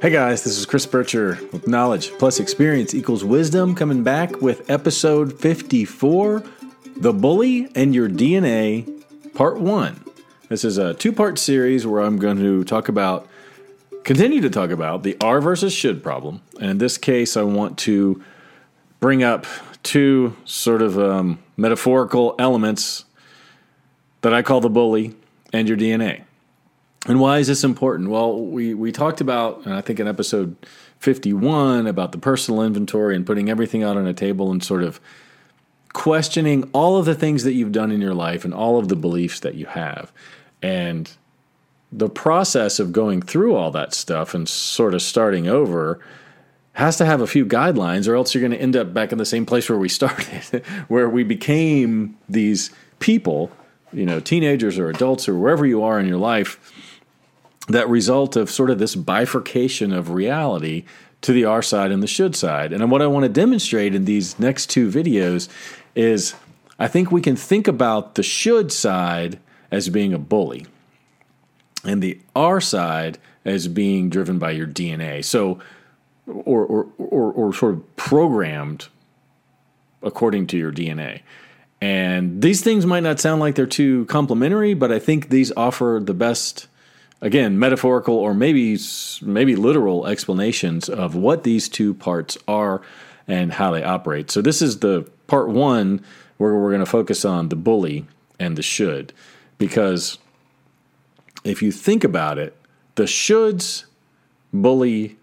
Hey guys, this is Chris Bircher with Knowledge plus Experience equals Wisdom coming back with episode 54 The Bully and Your DNA, Part 1. This is a two part series where I'm going to talk about, continue to talk about the R versus should problem. And in this case, I want to bring up two sort of um, metaphorical elements that I call the bully and your DNA. And why is this important? Well, we, we talked about, I think in episode 51, about the personal inventory and putting everything out on a table and sort of questioning all of the things that you've done in your life and all of the beliefs that you have. And the process of going through all that stuff and sort of starting over has to have a few guidelines, or else you're going to end up back in the same place where we started, where we became these people, you know, teenagers or adults or wherever you are in your life that result of sort of this bifurcation of reality to the R side and the should side. And what I want to demonstrate in these next two videos is I think we can think about the should side as being a bully and the R side as being driven by your DNA. So, or, or, or, or sort of programmed according to your DNA. And these things might not sound like they're too complementary, but I think these offer the best again metaphorical or maybe maybe literal explanations of what these two parts are and how they operate. So this is the part 1 where we're going to focus on the bully and the should because if you think about it, the shoulds bully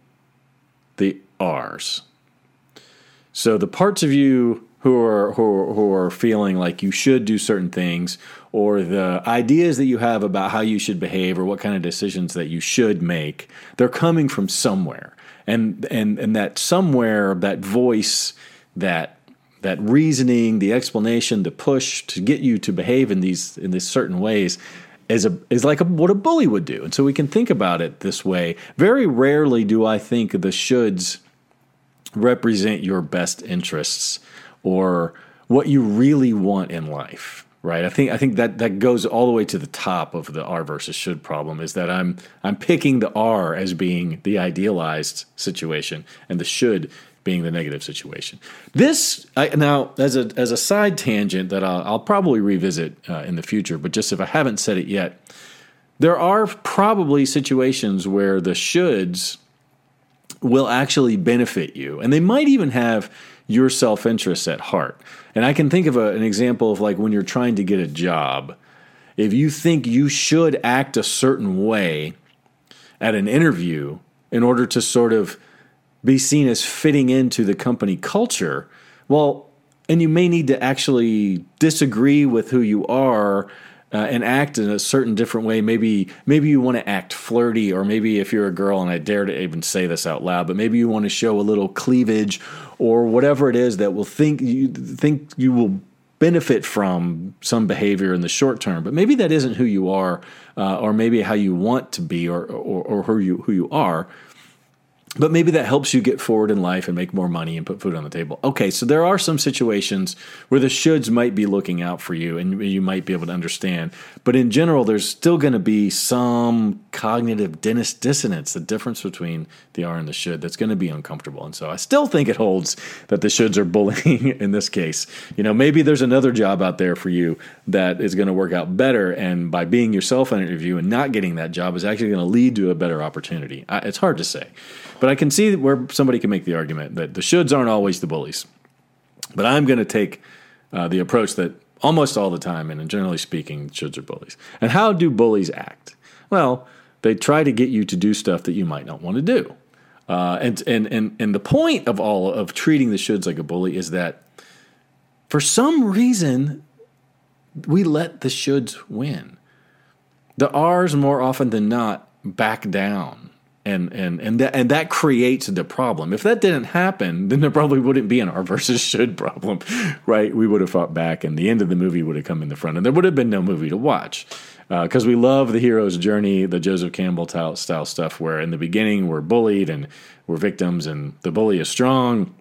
the R's. So the parts of you who are who who are feeling like you should do certain things or the ideas that you have about how you should behave or what kind of decisions that you should make they're coming from somewhere. And and and that somewhere that voice that that reasoning the explanation the push to get you to behave in these in these certain ways is a is like a, what a bully would do. And so we can think about it this way. Very rarely do i think the shoulds represent your best interests or what you really want in life right? I think i think that that goes all the way to the top of the r versus should problem is that i'm i'm picking the r as being the idealized situation and the should being the negative situation. This I, now as a as a side tangent that i'll, I'll probably revisit uh, in the future but just if i haven't said it yet there are probably situations where the shoulds will actually benefit you and they might even have your self interest at heart. And I can think of a, an example of like when you're trying to get a job. If you think you should act a certain way at an interview in order to sort of be seen as fitting into the company culture, well, and you may need to actually disagree with who you are uh, and act in a certain different way. Maybe maybe you want to act flirty, or maybe if you're a girl, and I dare to even say this out loud, but maybe you want to show a little cleavage or whatever it is that will think you think you will benefit from some behavior in the short term. But maybe that isn't who you are, uh, or maybe how you want to be, or, or, or who you who you are but maybe that helps you get forward in life and make more money and put food on the table. Okay, so there are some situations where the shoulds might be looking out for you and you might be able to understand. But in general, there's still going to be some cognitive dissonance, the difference between the are and the should, that's going to be uncomfortable. And so I still think it holds that the shoulds are bullying in this case. You know, maybe there's another job out there for you that is going to work out better. And by being yourself in an interview and not getting that job is actually going to lead to a better opportunity. It's hard to say. But I can see where somebody can make the argument that the shoulds aren't always the bullies. But I'm going to take uh, the approach that almost all the time, and generally speaking, shoulds are bullies. And how do bullies act? Well, they try to get you to do stuff that you might not want to do. Uh, and, and, and, and the point of all of treating the shoulds like a bully is that for some reason, we let the shoulds win. The R's more often than not back down and and and that and that creates the problem. If that didn't happen, then there probably wouldn't be an R versus should problem, right? We would have fought back, and the end of the movie would have come in the front, and there would have been no movie to watch because uh, we love the hero's journey, the Joseph Campbell style stuff, where in the beginning we're bullied and we're victims, and the bully is strong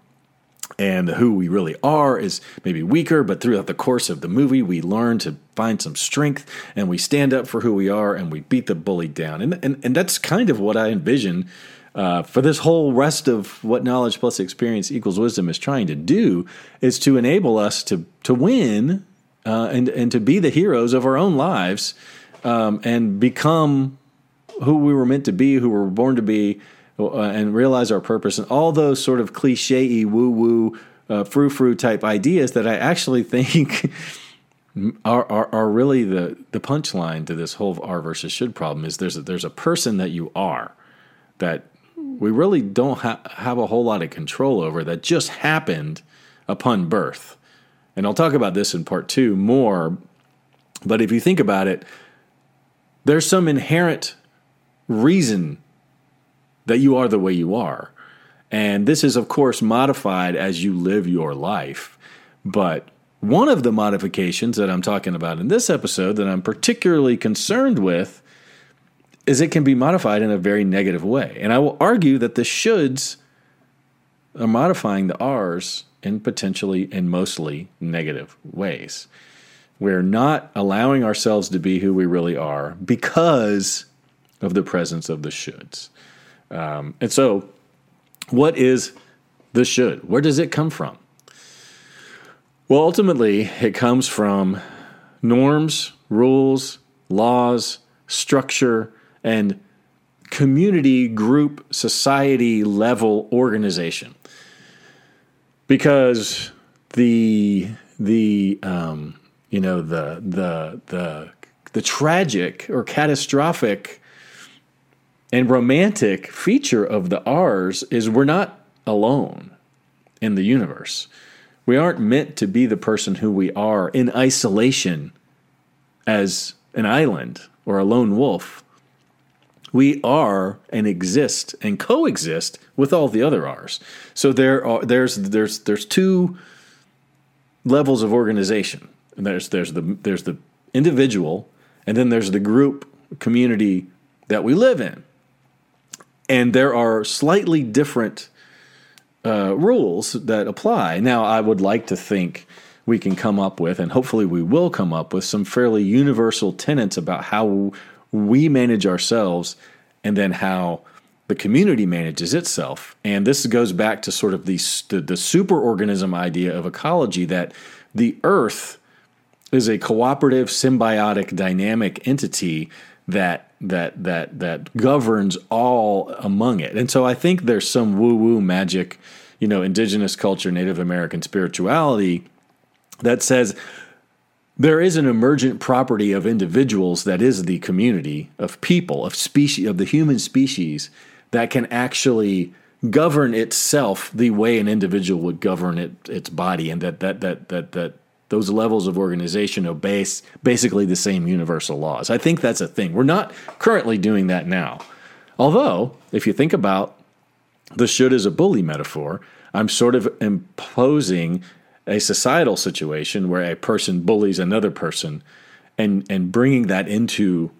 and who we really are is maybe weaker, but throughout the course of the movie, we learn to find some strength and we stand up for who we are and we beat the bully down. And, and, and that's kind of what I envision uh, for this whole rest of what knowledge plus experience equals wisdom is trying to do is to enable us to to win uh, and and to be the heroes of our own lives um, and become who we were meant to be, who we were born to be, and realize our purpose and all those sort of cliche woo woo uh, frou frou type ideas that I actually think. Are, are, are really the, the punchline to this whole are versus should problem is there's a, there's a person that you are that we really don't ha- have a whole lot of control over that just happened upon birth. And I'll talk about this in part two more. But if you think about it, there's some inherent reason that you are the way you are. And this is, of course, modified as you live your life. But one of the modifications that I'm talking about in this episode that I'm particularly concerned with is it can be modified in a very negative way. And I will argue that the shoulds are modifying the R's in potentially and mostly negative ways. We're not allowing ourselves to be who we really are because of the presence of the shoulds. Um, and so, what is the should? Where does it come from? Well, ultimately, it comes from norms, rules, laws, structure, and community, group, society level organization. Because the the um, you know the the the the tragic or catastrophic and romantic feature of the R's is we're not alone in the universe. We aren't meant to be the person who we are in isolation as an island or a lone wolf. We are and exist and coexist with all the other R's. So there are there's there's there's two levels of organization. There's there's the there's the individual and then there's the group community that we live in. And there are slightly different uh, rules that apply. Now, I would like to think we can come up with, and hopefully we will come up with, some fairly universal tenets about how we manage ourselves and then how the community manages itself. And this goes back to sort of the, the, the superorganism idea of ecology that the earth is a cooperative, symbiotic, dynamic entity that that that that governs all among it. And so I think there's some woo woo magic, you know, indigenous culture, Native American spirituality that says there is an emergent property of individuals that is the community of people of species of the human species that can actually govern itself the way an individual would govern it, its body and that that that that that those levels of organization obey basically the same universal laws. I think that's a thing. We're not currently doing that now. Although, if you think about the should as a bully metaphor, I'm sort of imposing a societal situation where a person bullies another person and, and bringing that into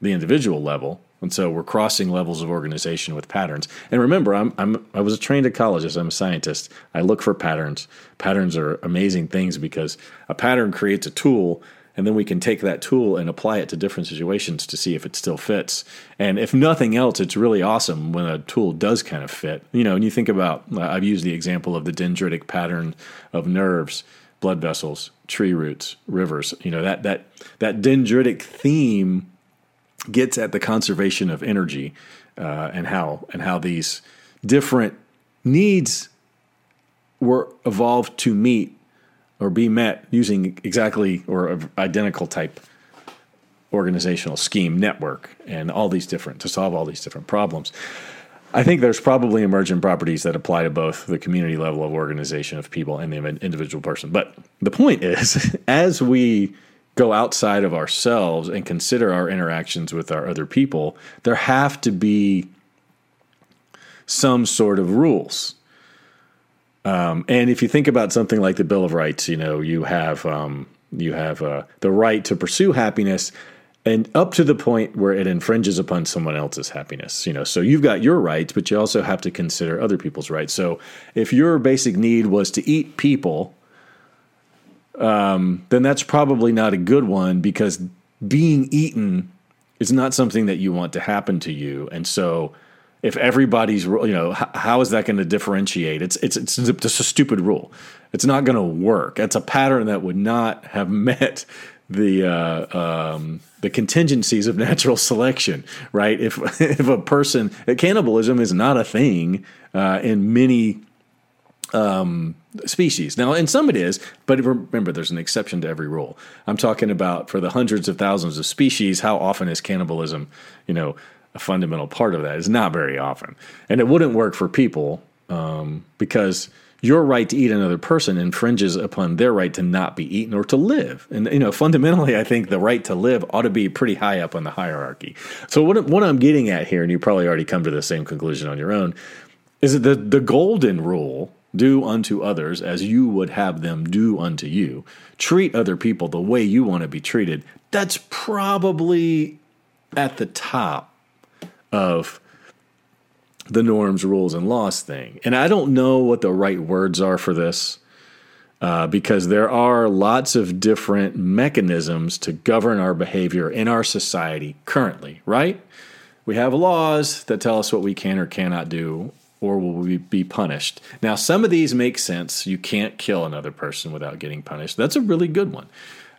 the individual level and so we're crossing levels of organization with patterns. And remember, I'm, I'm I was a trained ecologist. I'm a scientist. I look for patterns. Patterns are amazing things because a pattern creates a tool, and then we can take that tool and apply it to different situations to see if it still fits. And if nothing else, it's really awesome when a tool does kind of fit. You know, and you think about uh, I've used the example of the dendritic pattern of nerves blood vessels, tree roots, rivers. You know that that that dendritic theme gets at the conservation of energy uh, and how and how these different needs were evolved to meet or be met using exactly or identical type organizational scheme network and all these different to solve all these different problems. I think there's probably emergent properties that apply to both the community level of organization of people and the individual person. But the point is, as we go outside of ourselves and consider our interactions with our other people, there have to be some sort of rules. Um, and if you think about something like the Bill of Rights, you know, you have um, you have uh, the right to pursue happiness, and up to the point where it infringes upon someone else's happiness. You know, so you've got your rights, but you also have to consider other people's rights. So if your basic need was to eat people, um, then that's probably not a good one because being eaten is not something that you want to happen to you. And so if everybody's you know how, is that going to differentiate? It's it's it's just a stupid rule. It's not going to work. It's a pattern that would not have met the uh, um, the contingencies of natural selection right? If if a person cannibalism is not a thing uh, in many um, species. Now, in some it is, but remember, there's an exception to every rule. I'm talking about for the hundreds of thousands of species, how often is cannibalism, you know, a fundamental part of that? Is not very often. And it wouldn't work for people um, because your right to eat another person infringes upon their right to not be eaten or to live. And you know, fundamentally, I think the right to live ought to be pretty high up on the hierarchy. So what what I'm getting at here, and you probably already come to the same conclusion on your own, is that the the golden rule do unto others as you would have them do unto you. Treat other people the way you want to be treated. That's probably at the top of the norms, rules, and laws thing. And I don't know what the right words are for this uh, because there are lots of different mechanisms to govern our behavior in our society currently, right? We have laws that tell us what we can or cannot do or will we be punished? Now, some of these make sense. You can't kill another person without getting punished. That's a really good one.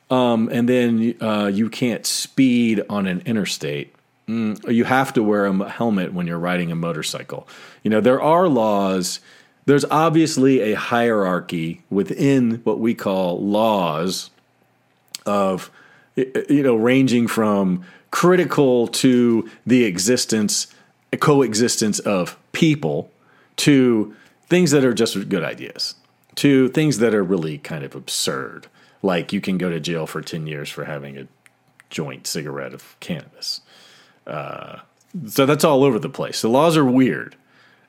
Um, and then uh, you can't speed on an interstate. Mm, you have to wear a helmet when you're riding a motorcycle. You know, there are laws. There's obviously a hierarchy within what we call laws of, you know, ranging from critical to the existence, coexistence of people to things that are just good ideas, to things that are really kind of absurd, like you can go to jail for 10 years for having a joint cigarette of cannabis. Uh, so that's all over the place. The laws are weird,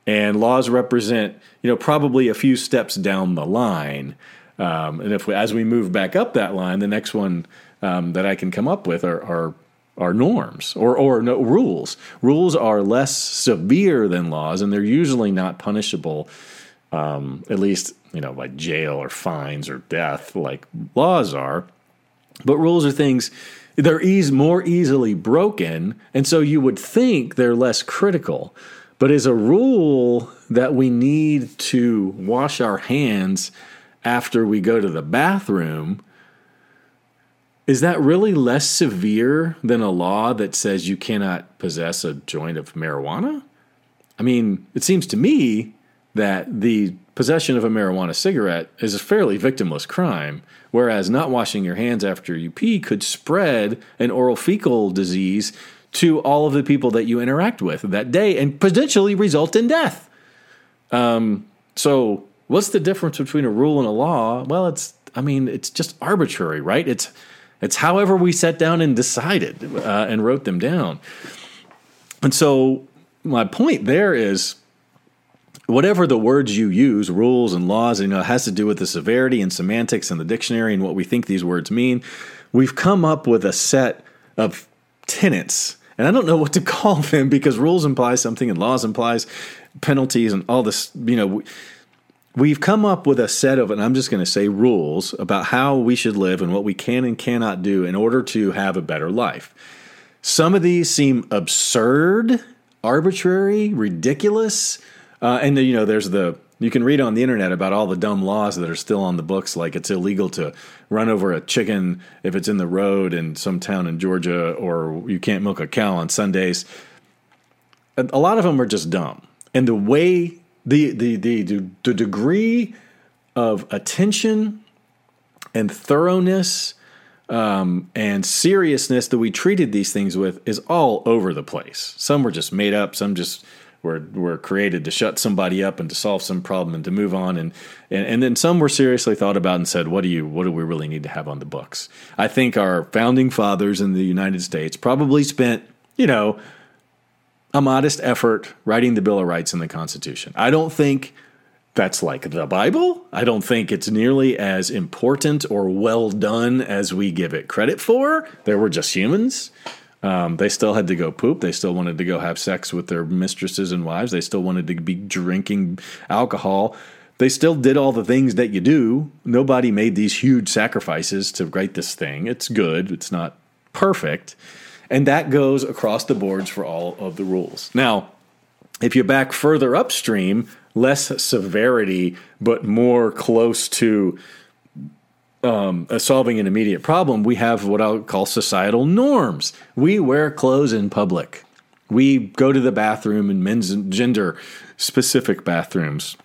and laws represent, you know, probably a few steps down the line. Um, and if we, as we move back up that line, the next one um, that I can come up with are, are are norms or or no rules. Rules are less severe than laws, and they're usually not punishable, um, at least you know by jail or fines or death like laws are. But rules are things they're ease more easily broken, and so you would think they're less critical. But as a rule that we need to wash our hands after we go to the bathroom, is that really less severe than a law that says you cannot possess a joint of marijuana? I mean, it seems to me that the possession of a marijuana cigarette is a fairly victimless crime, whereas not washing your hands after you pee could spread an oral fecal disease to all of the people that you interact with that day and potentially result in death. Um, so, what's the difference between a rule and a law? Well, it's, I mean, it's just arbitrary, right? It's, it's however we sat down and decided uh, and wrote them down. And so, my point there is whatever the words you use, rules and laws, you know, has to do with the severity and semantics and the dictionary and what we think these words mean. We've come up with a set of tenets, and I don't know what to call them because rules imply something and laws implies penalties and all this. You know, we've come up with a set of, and I'm just going to say rules about how we should live and what we can and cannot do in order to have a better life. Some of these seem absurd, arbitrary, ridiculous, uh, and you know, there's the you can read on the internet about all the dumb laws that are still on the books, like it's illegal to run over a chicken if it's in the road in some town in Georgia, or you can't milk a cow on Sundays. A lot of them are just dumb, and the way the the the the degree of attention and thoroughness um, and seriousness that we treated these things with is all over the place. Some were just made up. Some just were were created to shut somebody up and to solve some problem and to move on. And and, and then some were seriously thought about and said, what do you what do we really need to have on the books? I think our founding fathers in the United States probably spent you know a modest effort writing the Bill of Rights in the Constitution. I don't think that's like the Bible. I don't think it's nearly as important or well done as we give it credit for. They were just humans. Um, they still had to go poop. They still wanted to go have sex with their mistresses and wives. They still wanted to be drinking alcohol. They still did all the things that you do. Nobody made these huge sacrifices to write this thing. It's good, it's not perfect. And that goes across the boards for all of the rules. Now, if you back further upstream, less severity, but more close to um, solving an immediate problem, we have what I'll call societal norms. We wear clothes in public. We go to the bathroom in men's gender specific bathrooms.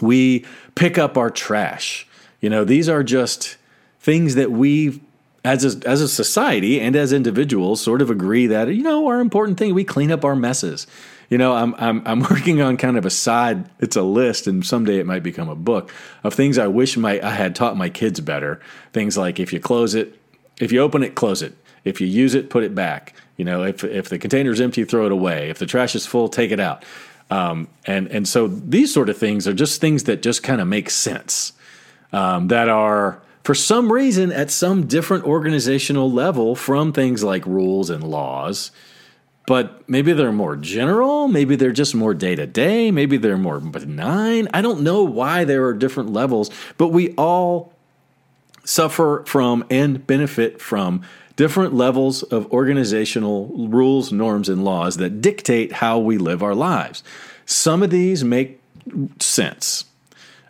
We pick up our trash. You know, these are just things that we as a, as a society and as individuals sort of agree that you know our important thing. We clean up our messes. You know, I'm I'm I'm working on kind of a side. It's a list, and someday it might become a book of things I wish my I had taught my kids better. Things like if you close it, if you open it, close it. If you use it, put it back. You know, if if the container's empty, throw it away. If the trash is full, take it out. Um, and and so these sort of things are just things that just kind of make sense. Um, that are for some reason at some different organizational level from things like rules and laws but maybe they're more general. Maybe they're just more day to day. Maybe they're more benign. I don't know why there are different levels, but we all suffer from and benefit from different levels of organizational rules, norms, and laws that dictate how we live our lives. Some of these make sense.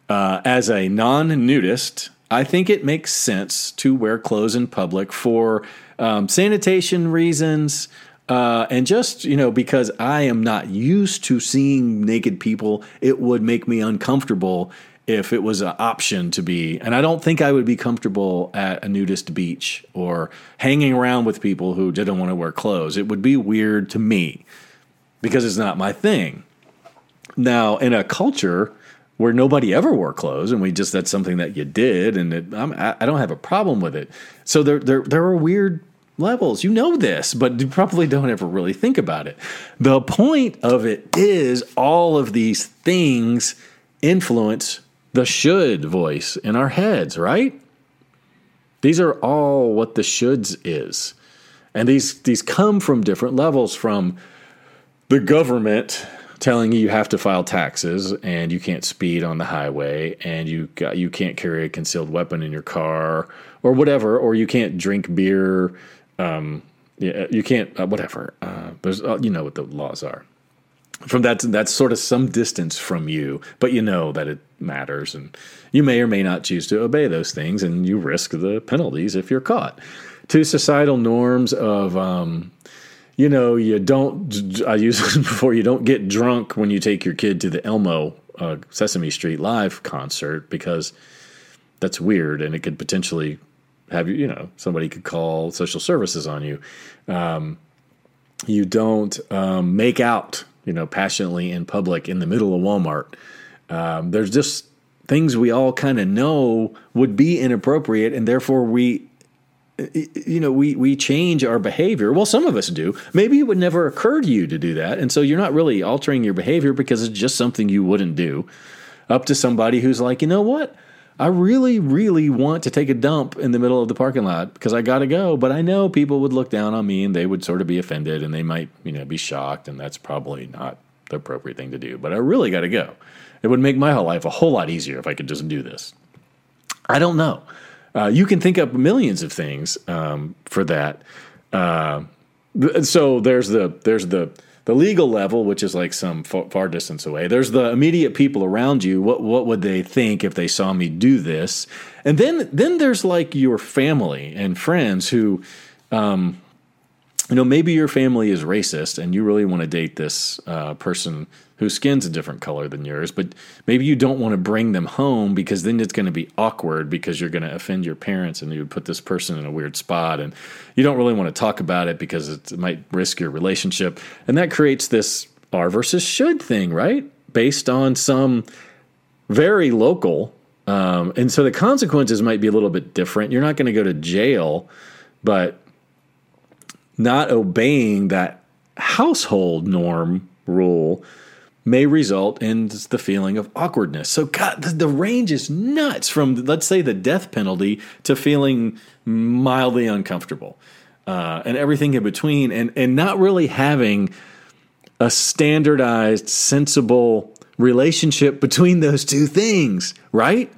Uh, as a non nudist, I think it makes sense to wear clothes in public for um, sanitation reasons, uh, and just, you know, because I am not used to seeing naked people, it would make me uncomfortable if it was an option to be. And I don't think I would be comfortable at a nudist beach or hanging around with people who didn't want to wear clothes. It would be weird to me because it's not my thing. Now, in a culture where nobody ever wore clothes and we just that's something that you did and it, I do not have a problem with it. So there there there are weird levels. You know this, but you probably don't ever really think about it. The point of it is all of these things influence the should voice in our heads, right? These are all what the shoulds is. And these these come from different levels from the government telling you you have to file taxes and you can't speed on the highway and you got, you can't carry a concealed weapon in your car or whatever or you can't drink beer um, you can't uh, whatever. Uh, there's uh, you know what the laws are. From that, that's sort of some distance from you, but you know that it matters, and you may or may not choose to obey those things, and you risk the penalties if you're caught. To societal norms of, um, you know, you don't. I use this before. You don't get drunk when you take your kid to the Elmo uh, Sesame Street live concert because that's weird, and it could potentially have you, you know, somebody could call social services on you. Um, you don't um, make out, you know, passionately in public in the middle of Walmart. Um, there's just things we all kind of know would be inappropriate, and therefore we, you know, we we change our behavior. Well, some of us do. Maybe it would never occur to you to do that, and so you're not really altering your behavior because it's just something you wouldn't do. Up to somebody who's like, you know what? I really, really want to take a dump in the middle of the parking lot because I got to go. But I know people would look down on me and they would sort of be offended and they might, you know, be shocked. And that's probably not the appropriate thing to do. But I really got to go. It would make my whole life a whole lot easier if I could just do this. I don't know. Uh, you can think up millions of things um, for that. Uh, so there's the there's the the legal level, which is like some far, distance away. There's the immediate people around you. What what would they think if they saw me do this? And then then there's like your family and friends who, um, you know, maybe your family is racist and you really want to date this uh, person whose skin's a different color than yours, but maybe you don't want to bring them home because then it's going to be awkward because you're going to offend your parents and you would put this person in a weird spot and you don't really want to talk about it because it might risk your relationship. And that creates this are versus should thing, right? Based on some very local. Um, and so the consequences might be a little bit different. You're not going to go to jail, but not obeying that household norm rule may result in the feeling of awkwardness. So, God, the, range is nuts from, let's say, the death penalty to feeling mildly uncomfortable uh, and everything in between, and, and not really having a standardized, sensible relationship between those two things, right?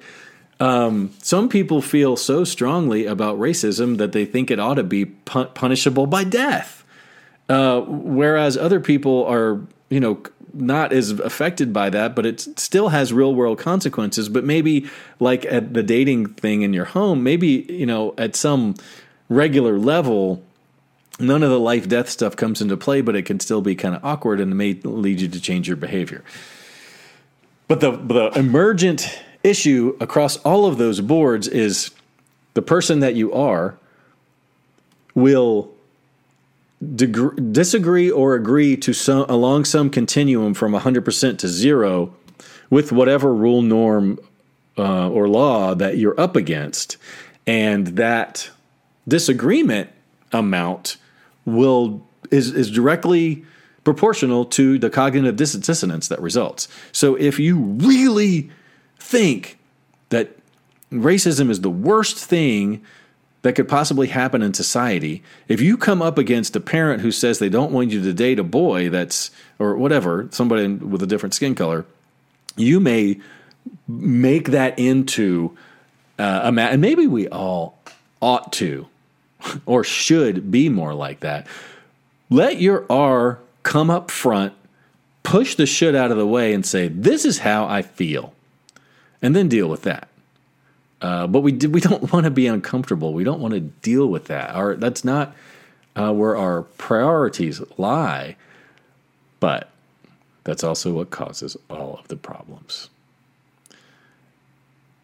Um, some people feel so strongly about racism that they think it ought to be punishable by death. Uh, whereas other people are you know, not as affected by that, but it still has real world consequences. But maybe like at the dating thing in your home, maybe, you know, at some regular level, none of the life death stuff comes into play, but it can still be kind of awkward and it may lead you to change your behavior. But the, the emergent issue across all of those boards is the person that you are will deg- disagree or agree to some along some continuum from 100% to zero with whatever rule norm uh, or law that you're up against and that disagreement amount will is is directly proportional to the cognitive dissonance that results. So if you really think that racism is the worst thing that could possibly happen in society, if you come up against a parent who says they don't want you to date a boy that's or whatever, somebody with a different skin color, you may make that into uh, a ma- and maybe we all ought to or should be more like that. Let your R come up front, push the shit out of the way, and say, This is how I feel. And then deal with that. Uh, but we we don't want to be uncomfortable. We don't want to deal with that. Our that's not uh, where our priorities lie. But that's also what causes all of the problems.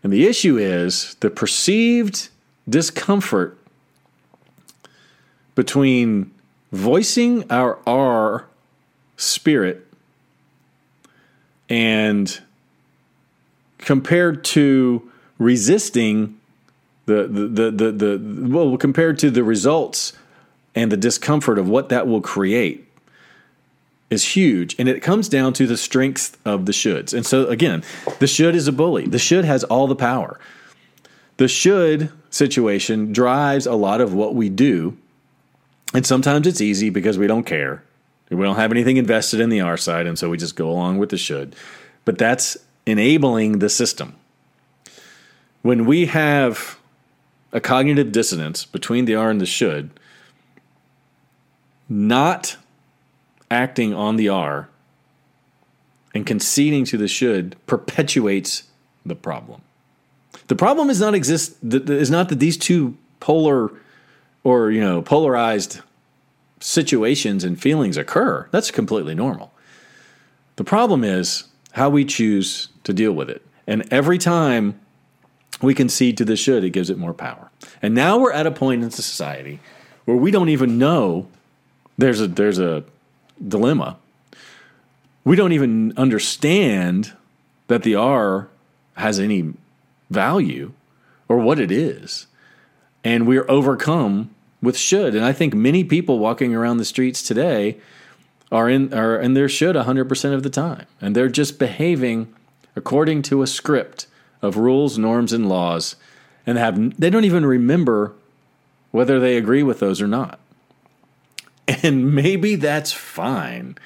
And the issue is the perceived discomfort between voicing our R spirit and compared to resisting the, the, the, the, the, well, compared to the results and the discomfort of what that will create is huge. And it comes down to the strength of the shoulds. And so, again, the should is a bully. The should has all the power. The should situation drives a lot of what we do and sometimes it's easy because we don't care. We don't have anything invested in the R side, and so we just go along with the should. But that's enabling the system. When we have a cognitive dissonance between the are and the should, not acting on the are and conceding to the should perpetuates the problem. The problem is not exist is not that these two polar or you know polarized situations and feelings occur that's completely normal the problem is how we choose to deal with it. And every time we concede to the should it gives it more power. And now we're at a point in society where we don't even know there's a there's a dilemma. We don't even understand that the r has any value or what it is. And we're overcome with should. And I think many people walking around the streets today are in are in their should 100% of the time. And they're just behaving according to a script of rules, norms and laws and have they don't even remember whether they agree with those or not. And maybe that's fine.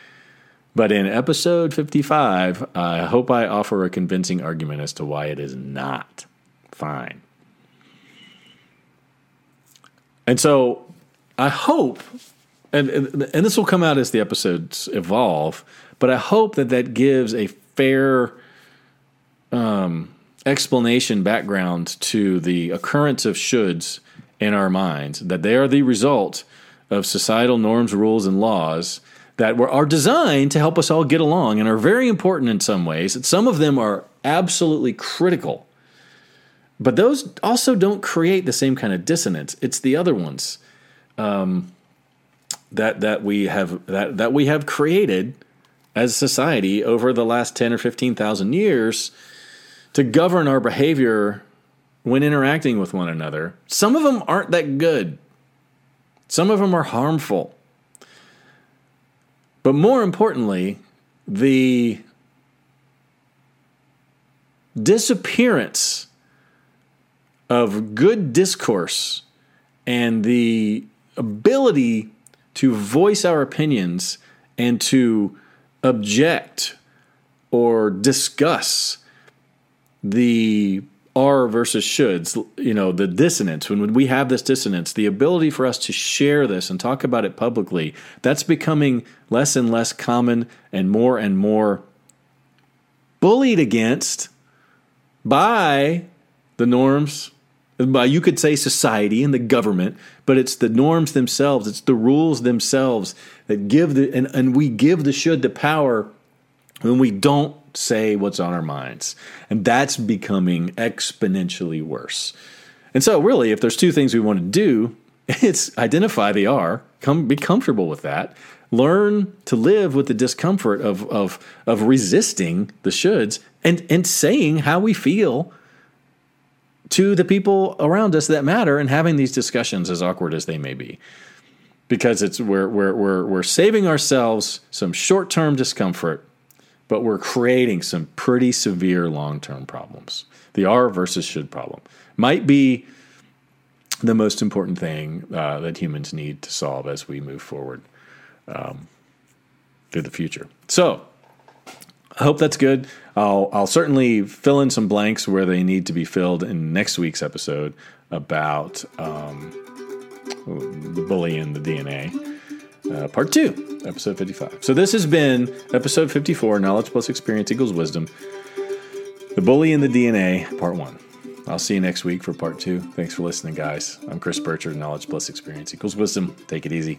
But in episode 55, I hope I offer a convincing argument as to why it is not fine. And so I hope, and, and, and this will come out as the episodes evolve, but I hope that that gives a fair um, explanation, background to the occurrence of shoulds in our minds, that they are the result of societal norms, rules, and laws that were, are designed to help us all get along and are very important in some ways. Some of them are absolutely critical but those also don't create the same kind of dissonance. It's the other ones um, that that we have that that we have created as society over the last ten or fifteen thousand years to govern our behavior when interacting with one another. Some of them aren't that good. Some of them are harmful. But more importantly, the disappearance of good discourse and the ability to voice our opinions and to object or discuss the are versus shoulds, you know, the dissonance, when, we have this dissonance, the ability for us to share this and talk about it publicly, that's becoming less and less common and more and more bullied against by the norms by you could say society and the government but it's the norms themselves it's the rules themselves that give the and, and we give the should the power when we don't say what's on our minds. And that's becoming exponentially worse. And so, really, if there's two things we want to do, it's identify the are, come be comfortable with that, learn to live with the discomfort of of of resisting the shoulds and and saying how we feel to the people around us that matter and having these discussions as awkward as they may be because it's we're we're we're, we're saving ourselves some short-term discomfort but we're creating some pretty severe long term problems. The are versus should problem might be the most important thing uh, that humans need to solve as we move forward um, through the future. So, I hope that's good. I'll, I'll certainly fill in some blanks where they need to be filled in next week's episode about um, the bully and the DNA uh, part two, episode 55. So this has been episode 54 Knowledge plus Experience equals Wisdom. The Bully and the DNA, part one. I'll see you next week for part two. Thanks for listening, guys. I'm Chris Burchard. Knowledge plus Experience equals Wisdom. Take it easy.